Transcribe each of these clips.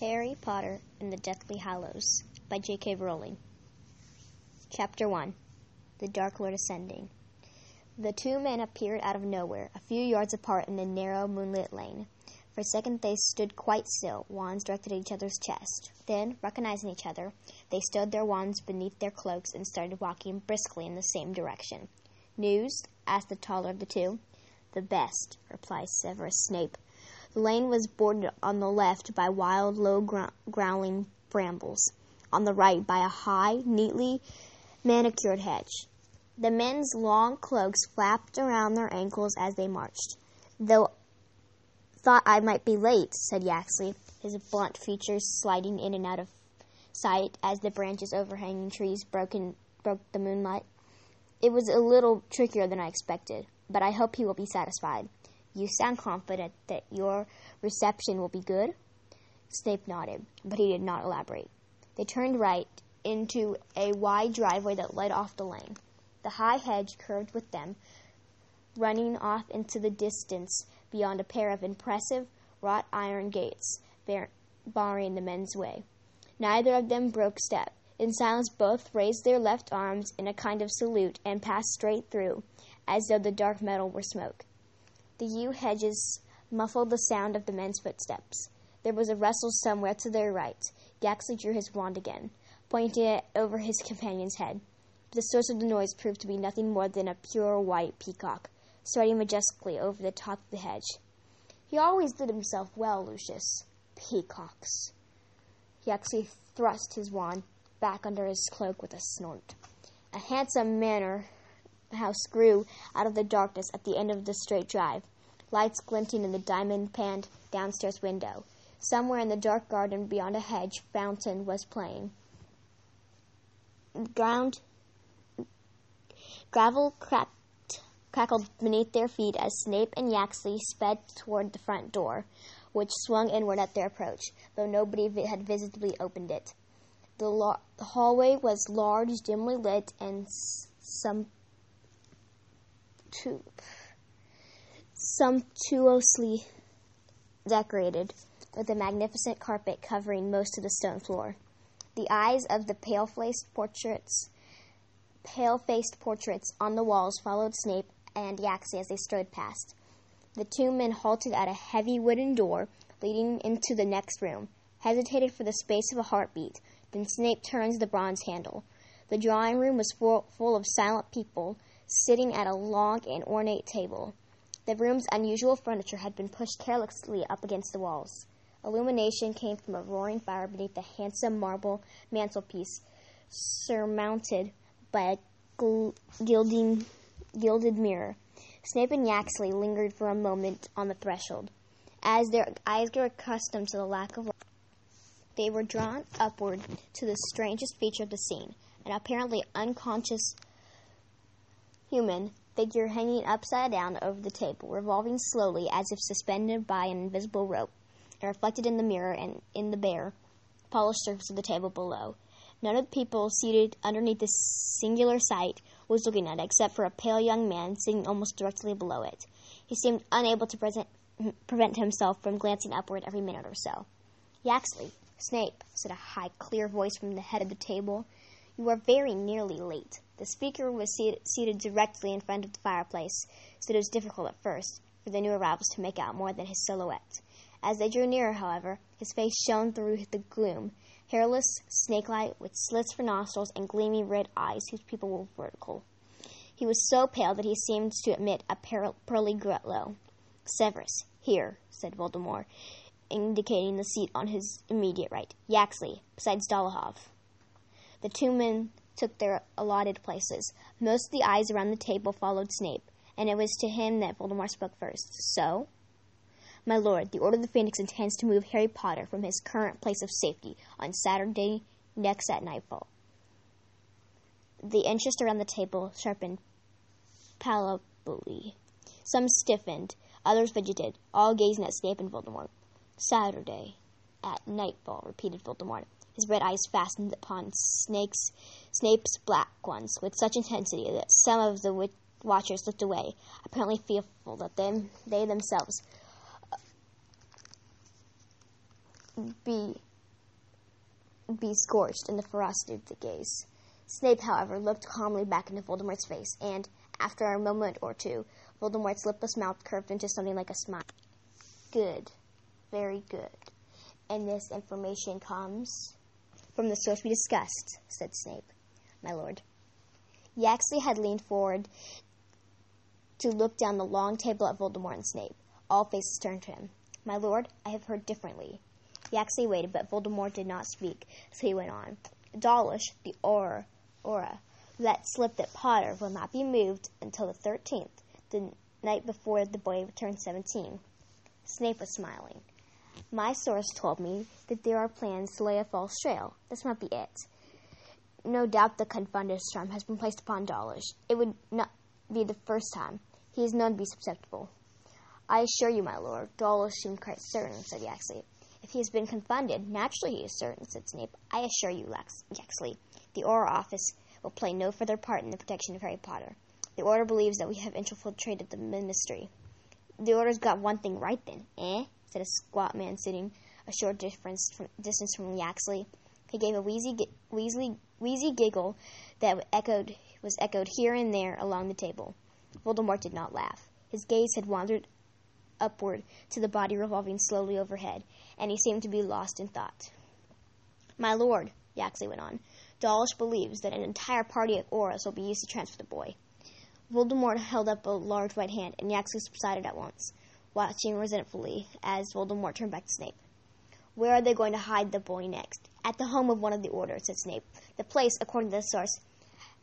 Harry Potter and the Deathly Hallows by J.K. Rowling. Chapter 1 The Dark Lord Ascending. The two men appeared out of nowhere, a few yards apart in the narrow, moonlit lane. For a second they stood quite still, wands directed at each other's chest. Then, recognizing each other, they stowed their wands beneath their cloaks and started walking briskly in the same direction. News? asked the taller of the two. The best, replied Severus Snape. The lane was bordered on the left by wild, low growling brambles, on the right by a high, neatly manicured hedge. The men's long cloaks flapped around their ankles as they marched. Though thought I might be late, said Yaxley, his blunt features sliding in and out of sight as the branches overhanging trees broke, the moonlight. It was a little trickier than I expected, but I hope he will be satisfied. You sound confident that your reception will be good? Snape nodded, but he did not elaborate. They turned right into a wide driveway that led off the lane. The high hedge curved with them, running off into the distance beyond a pair of impressive wrought iron gates, barring the men's way. Neither of them broke step. In silence, both raised their left arms in a kind of salute and passed straight through, as though the dark metal were smoke. The yew hedges muffled the sound of the men's footsteps. There was a rustle somewhere to their right. Yaxley drew his wand again, pointing it over his companion's head. The source of the noise proved to be nothing more than a pure white peacock, soaring majestically over the top of the hedge. He always did himself well, Lucius. Peacocks. Yaxley thrust his wand back under his cloak with a snort. A handsome manor house grew out of the darkness at the end of the straight drive, lights glinting in the diamond paned downstairs window. Somewhere in the dark garden beyond a hedge fountain was playing. Ground gravel cracked, crackled beneath their feet as Snape and Yaxley sped toward the front door, which swung inward at their approach, though nobody had visibly opened it. The, la- the hallway was large, dimly lit, and s- some sumptuously decorated, with a magnificent carpet covering most of the stone floor. The eyes of the pale-faced portraits, pale-faced portraits on the walls followed Snape and Yaxley as they strode past. The two men halted at a heavy wooden door leading into the next room, hesitated for the space of a heartbeat, then Snape turned the bronze handle. The drawing room was full of silent people, sitting at a long and ornate table. The room's unusual furniture had been pushed carelessly up against the walls. Illumination came from a roaring fire beneath a handsome marble mantelpiece, surmounted by a gl- gilding, gilded mirror. Snape and Yaxley lingered for a moment on the threshold. As their eyes grew accustomed to the lack of light, they were drawn upward to the strangest feature of the scene, an apparently unconscious human figure hanging upside down over the table, revolving slowly as if suspended by an invisible rope, and reflected in the mirror and in the bare, polished surface of the table below. None of the people seated underneath this singular sight was looking at it, except for a pale young man sitting almost directly below it. He seemed unable to present, prevent himself from glancing upward every minute or so. Yaxley, Snape, said a high, clear voice from the head of the table, you are very nearly late. The speaker was seated directly in front of the fireplace, so it was difficult at first for the new arrivals to make out more than his silhouette. As they drew nearer, however, his face shone through the gloom, hairless, snake-like, with slits for nostrils and gleaming red eyes whose pupils were vertical. He was so pale that he seemed to emit a pearly glow. Severus, here, said Voldemort, indicating the seat on his immediate right. Yaxley, besides Dolohov. The two men took their allotted places. Most of the eyes around the table followed Snape, and it was to him that Voldemort spoke first. So? My lord, the Order of the Phoenix intends to move Harry Potter from his current place of safety on Saturday next at nightfall. The interest around the table sharpened palpably. Some stiffened, others fidgeted, all gazing at Snape and Voldemort. Saturday at nightfall, repeated Voldemort his red eyes fastened upon Snake's, Snape's black ones with such intensity that some of the watchers looked away, apparently fearful that they, they themselves be be scorched in the ferocity of the gaze. Snape, however, looked calmly back into Voldemort's face, and, after a moment or two, Voldemort's lipless mouth curved into something like a smile. Good. Very good. And this information comes from the source we discussed, said Snape. My lord. Yaxley had leaned forward to look down the long table at Voldemort and Snape. All faces turned to him. My lord, I have heard differently. Yaxley waited, but Voldemort did not speak, so he went on. Dawlish, the Auror, Auror, let slip that Potter will not be moved until the 13th, the night before the boy turned 17. Snape was smiling. My source told me that there are plans to lay a false trail. This might be it. No doubt the confounded charm has been placed upon Dawlish. It would not be the first time. He is known to be susceptible. I assure you, my lord, Dawlish seemed quite certain, said Yaxley. If he has been confounded, naturally he is certain, said Snape. I assure you, Lex- Yaxley, the Auror Office will play no further part in the protection of Harry Potter. The Order believes that we have infiltrated the Ministry. The Order's got one thing right then, eh? Said a squat man sitting a short from, distance from Yaxley. He gave a wheezy, wheezy, wheezy giggle that echoed, was echoed here and there along the table. Voldemort did not laugh. His gaze had wandered upward to the body revolving slowly overhead, and he seemed to be lost in thought. My lord, Yaxley went on, Dawlish believes that an entire party of Aurors will be used to transfer the boy. Voldemort held up a large white hand, and Yaxley subsided at once, watching resentfully as Voldemort turned back to Snape. Where are they going to hide the boy next? At the home of one of the Order, said Snape. The place, according to the source,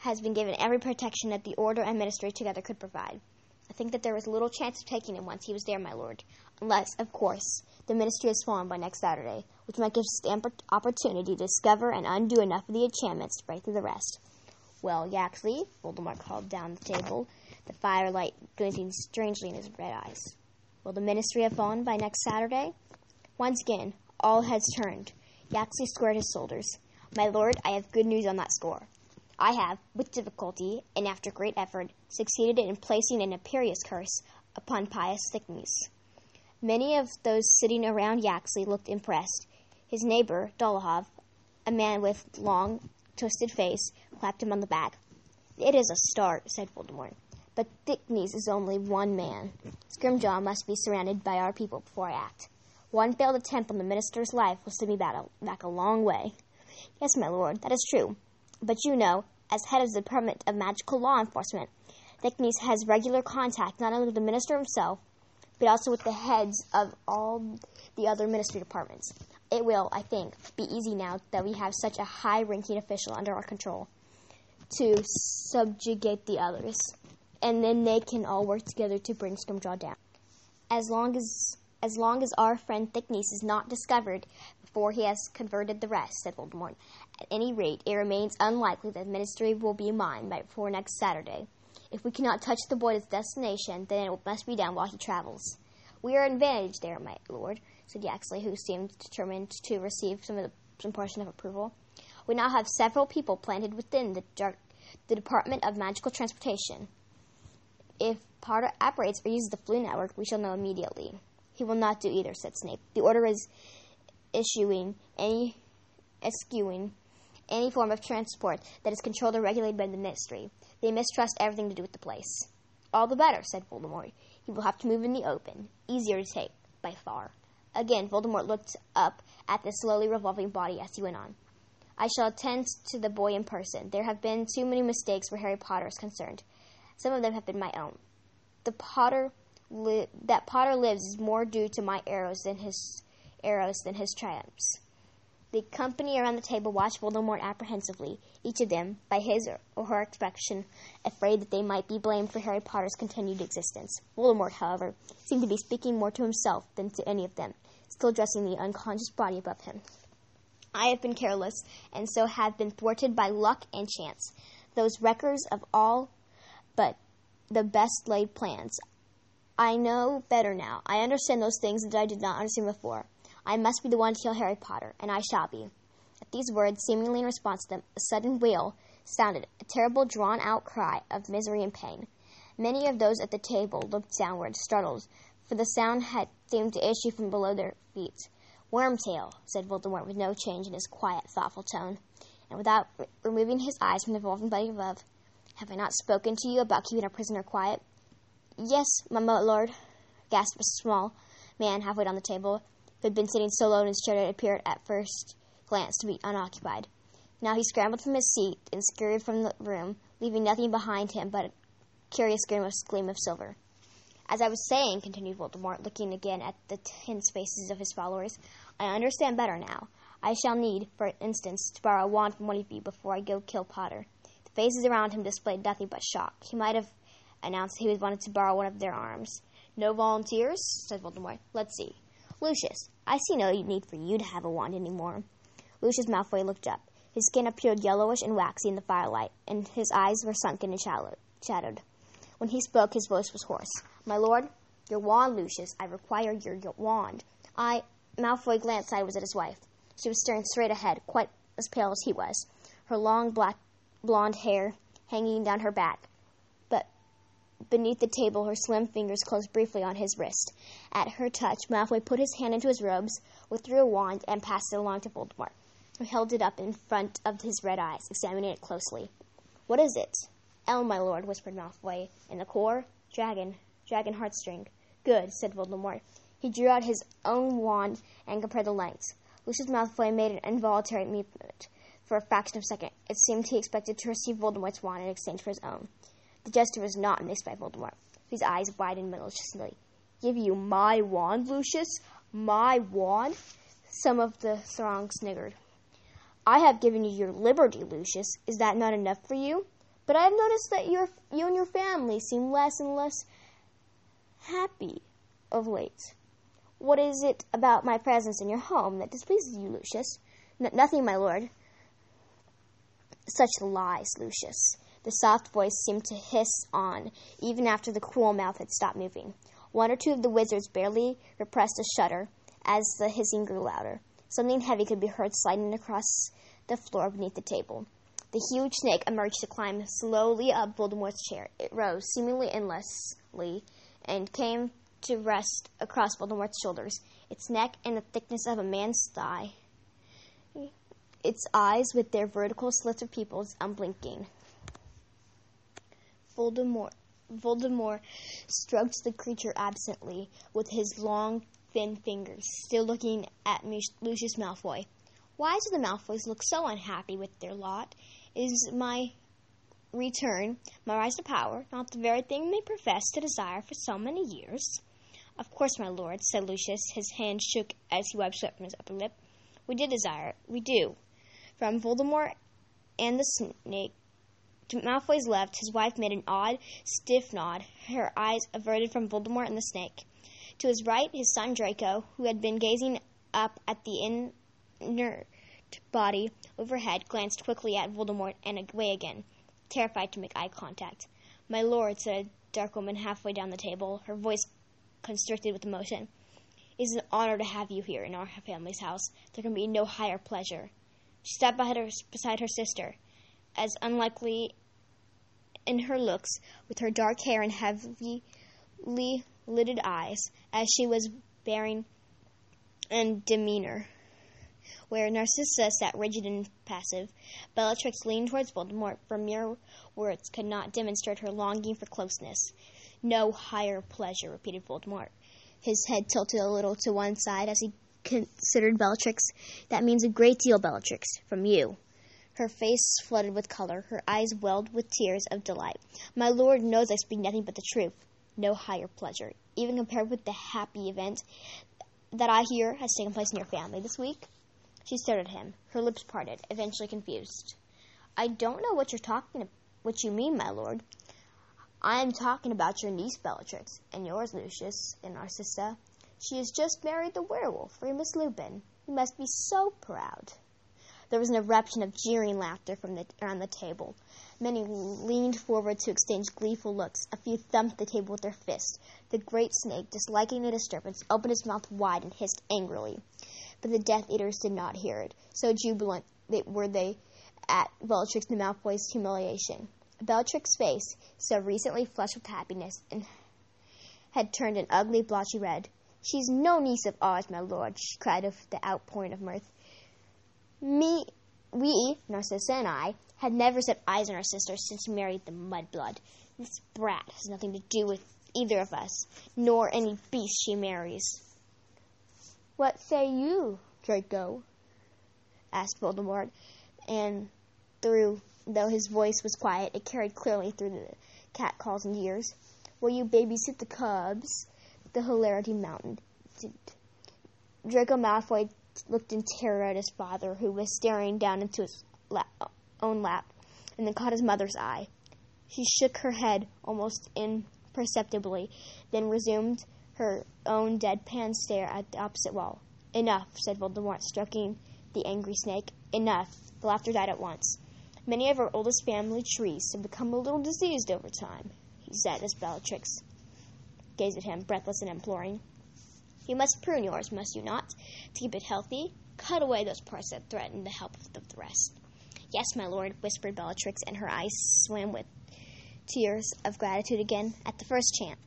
has been given every protection that the Order and Ministry together could provide. I think that there was little chance of taking him once he was there, my lord, unless, of course, the Ministry is fallen by next Saturday, which might give us the opportunity to discover and undo enough of the enchantments to break through the rest. Well, Yaxley, Voldemort called down the table, the firelight glinting strangely in his red eyes. Will the Ministry have fallen by next Saturday? Once again, all heads turned. Yaxley squared his shoulders. My lord, I have good news on that score. I have, with difficulty and after great effort, succeeded in placing an Imperius curse upon Pius Thicknesse. Many of those sitting around Yaxley looked impressed. His neighbor, Dolohov, a man with long, twisted face, clapped him on the back. It is a start, said Voldemort. But Thicknesse is only one man. Scrimgeour must be surrounded by our people before I act. One failed attempt on the minister's life will send me back a long way. Yes, my lord, that is true. But you know, as head of the Department of Magical Law Enforcement, Thicknesse has regular contact not only with the minister himself, but also with the heads of all the other ministry departments. It will, I think, be easy now that we have such a high ranking official under our control to subjugate the others. And then they can all work together to bring Scrimgeour down. As long as as long as our friend Thicknesse is not discovered before he has converted the rest, said Voldemort. At any rate, it remains unlikely that the ministry will be mine by before next Saturday. If we cannot touch the boy at his destination, then it must be done while he travels. We are advantaged there, my lord, said Yaxley, who seemed determined to receive some, the, some portion of approval. We now have several people planted within the, the Department of Magical Transportation. If Potter Apparates or uses the Floo network, we shall know immediately. He will not do either, said Snape. The order is issuing any eschewing any form of transport that is controlled or regulated by the ministry. They mistrust everything to do with the place. All the better, said Voldemort. He will have to move in the open. Easier to take, by far. Again, Voldemort looked up at the slowly revolving body as he went on. I shall attend to the boy in person. There have been too many mistakes where Harry Potter is concerned. Some of them have been my own. The Potter li- that Potter lives is more due to my arrows than his arrows than his triumphs. The company around the table watched Voldemort apprehensively, each of them, by his or her expression, afraid that they might be blamed for Harry Potter's continued existence. Voldemort, however, seemed to be speaking more to himself than to any of them, still addressing the unconscious body above him. I have been careless, and so have been thwarted by luck and chance. Those wreckers of all but the best laid plans. I know better now. I understand those things that I did not understand before. I must be the one to kill Harry Potter, and I shall be. At these words, seemingly in response to them, a sudden wail sounded, a terrible drawn out cry of misery and pain. Many of those at the table looked downward, startled, for the sound had seemed to issue from below their feet. Wormtail, said Voldemort with no change in his quiet, thoughtful tone, and without re- removing his eyes from the revolving body above. Have I not spoken to you about keeping a prisoner quiet? Yes, my lord, gasped a small man halfway down the table, who had been sitting so low in his chair that it appeared at first glance to be unoccupied. Now he scrambled from his seat and scurried from the room, leaving nothing behind him but a curious gleam of, gleam of silver. As I was saying, continued Voldemort, looking again at the tense faces of his followers, I understand better now. I shall need, for instance, to borrow a wand from one of you before I go kill Potter. Faces around him displayed nothing but shock. He might have announced he was wanted to borrow one of their arms. No volunteers? said Voldemort. Let's see. Lucius, I see no need for you to have a wand any more. Lucius Malfoy looked up. His skin appeared yellowish and waxy in the firelight, and his eyes were sunken and shadowed. When he spoke, his voice was hoarse. My lord, your wand, Lucius. I require your, your wand. I. Malfoy glanced sideways at his wife. She was staring straight ahead, quite as pale as he was, her long black blonde hair hanging down her back. But beneath the table, her slim fingers closed briefly on his wrist. At her touch, Malfoy put his hand into his robes, withdrew a wand, and passed it along to Voldemort, who held it up in front of his red eyes, examining it closely. What is it? Elm, my lord, whispered Malfoy. In the core? Dragon. Dragon heartstring. Good, said Voldemort. He drew out his own wand and compared the lengths. Lucius Malfoy made an involuntary movement. For a fraction of a second, it seemed he expected to receive Voldemort's wand in exchange for his own. The gesture was not missed by Voldemort, whose eyes widened maliciously. Give you my wand, Lucius? My wand? Some of the throng sniggered. I have given you your liberty, Lucius. Is that not enough for you? But I have noticed that your, you and your family seem less and less happy of late. What is it about my presence in your home that displeases you, Lucius? N- nothing, my lord. Such lies, Lucius. The soft voice seemed to hiss on, even after the cruel mouth had stopped moving. One or two of the wizards barely repressed a shudder as the hissing grew louder. Something heavy could be heard sliding across the floor beneath the table. The huge snake emerged to climb slowly up Voldemort's chair. It rose, seemingly endlessly, and came to rest across Voldemort's shoulders, its neck and the thickness of a man's thigh, its eyes with their vertical slits of pupils unblinking. Voldemort, Voldemort stroked the creature absently with his long, thin fingers, still looking at Lucius Malfoy. Why do the Malfoys look so unhappy with their lot? Is my return, my rise to power, not the very thing they profess to desire for so many years? Of course, my lord, said Lucius. His hand shook as he wiped sweat from his upper lip. We did desire it. We do. From Voldemort and the snake to Malfoy's left, his wife made an odd, stiff nod, her eyes averted from Voldemort and the snake. To his right, his son Draco, who had been gazing up at the inert body overhead, glanced quickly at Voldemort and away again, terrified to make eye contact. My lord, said a dark woman halfway down the table, her voice constricted with emotion. It is an honor to have you here in our family's house. There can be no higher pleasure. She stepped beside her, beside her sister, as unlikely in her looks, with her dark hair and heavily lidded eyes, as she was bearing and demeanor. Where Narcissa sat rigid and passive, Bellatrix leaned towards Voldemort, for mere words could not demonstrate her longing for closeness. No higher pleasure, repeated Voldemort. His head tilted a little to one side as he considered Bellatrix. That means a great deal, Bellatrix, from you. Her face flooded with color, her eyes welled with tears of delight. My lord knows I speak nothing but the truth. No higher pleasure, even compared with the happy event that I hear has taken place in your family this week. She stared at him, her lips parted, eventually confused. I don't know what you're talking, what you mean, my lord. I am talking about your niece Bellatrix, and yours, Lucius, and Narcissa. She has just married the werewolf, Remus Lupin. You must be so proud. There was an eruption of jeering laughter from the, around the table. Many leaned forward to exchange gleeful looks. A few thumped the table with their fists. The great snake, disliking the disturbance, opened its mouth wide and hissed angrily. But the Death Eaters did not hear it. So jubilant were they at Bellatrix and Malfoy's humiliation. Bellatrix's face, so recently flushed with happiness, and had turned an ugly, blotchy red. She's no niece of ours, my lord, she cried with the outpouring of mirth. Me, we, Narcissa and I, had never set eyes on our sister since we married the mudblood. This brat has nothing to do with either of us, nor any beast she marries. What say you, Draco? asked Voldemort, and through though his voice was quiet, it carried clearly through the catcalls and ears. Will you babysit the cubs? The hilarity Mountain. Draco Malfoy looked in terror at his father, who was staring down into his lap, own lap, and then caught his mother's eye. She shook her head almost imperceptibly, then resumed her own deadpan stare at the opposite wall. Enough, said Voldemort, stroking the angry snake. Enough. The laughter died at once. Many of our oldest family trees have become a little diseased over time, he said as Bellatrix gazed at him, breathless and imploring. You must prune yours, must you not, to keep it healthy? Cut away those parts that threaten the health of the rest. Yes, my lord, whispered Bellatrix, and her eyes swam with tears of gratitude again at the first chant.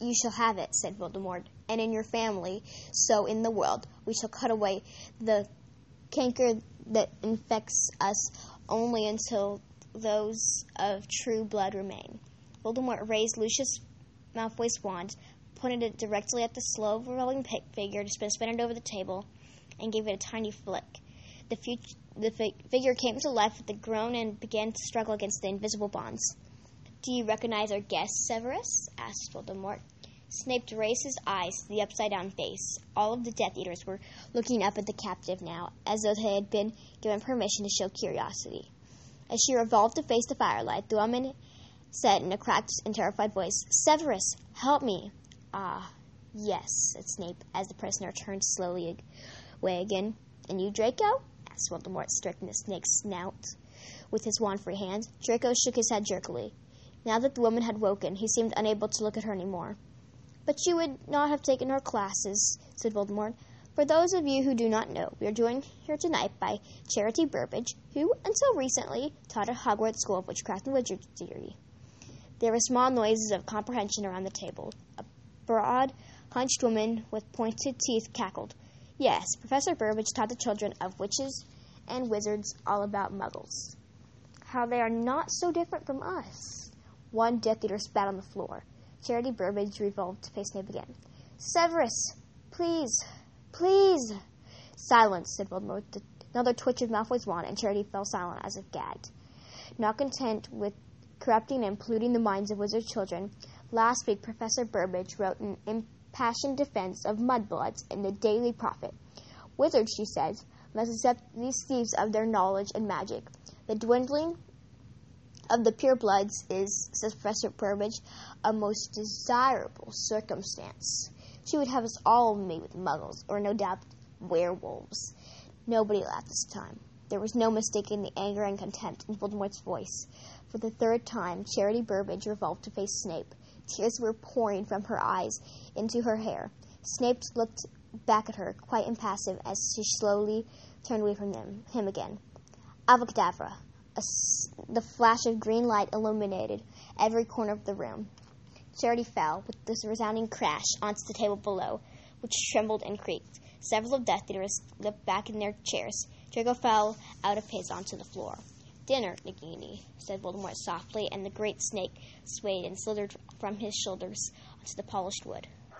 You shall have it, said Voldemort, and in your family, so in the world, we shall cut away the canker that infects us only until those of true blood remain. Voldemort raised Lucius Malfoy's wand, pointed it directly at the slow rolling figure, just spun it over the table, and gave it a tiny flick. The, the fi- figure came to life with a groan and began to struggle against the invisible bonds. Do you recognize our guest, Severus? asked Voldemort. Snape raised his eyes to the upside down face. All of the Death Eaters were looking up at the captive now, as though they had been given permission to show curiosity. As she revolved to face the firelight, the woman said in a cracked and terrified voice, Severus, help me. Ah, yes, said Snape, as the prisoner turned slowly away again. And you, Draco? asked Voldemort, striking the snake's snout with his wand-free hand. Draco shook his head jerkily. Now that the woman had woken, he seemed unable to look at her any more. But you would not have taken our classes, said Voldemort. For those of you who do not know, we are joined here tonight by Charity Burbage, who, until recently, taught at Hogwarts School of Witchcraft and Wizardry. There were small noises of comprehension around the table. A broad, hunched woman with pointed teeth cackled. Yes, Professor Burbage taught the children of witches and wizards all about muggles. How they are not so different from us. One Death Eater spat on the floor. Charity Burbage revolved to face Snape again. Severus, please, please. Silence, said Voldemort. Another twitch of Malfoy's wand, and Charity fell silent as if gagged. Not content with corrupting and polluting the minds of wizard children, last week Professor Burbage wrote an impassioned defense of mudbloods in the Daily Prophet. Wizards, she says, must accept these thieves of their knowledge and magic. The dwindling of the pure bloods is, says Professor Burbage, a most desirable circumstance. She would have us all made with muggles, or no doubt werewolves. Nobody laughed this time. There was no mistaking the anger and contempt in Voldemort's voice. For the third time, Charity Burbage revolved to face Snape. Tears were pouring from her eyes into her hair. Snape looked back at her, quite impassive, as she slowly turned away from him, him again. Avada Kedavra. the flash of green light illuminated every corner of the room. Charity fell with this resounding crash onto the table below, which trembled and creaked. Several of Death Eaters slipped back in their chairs. Draco fell out of his onto the floor. Dinner, Nagini, said Voldemort softly, and the great snake swayed and slithered from his shoulders onto the polished wood.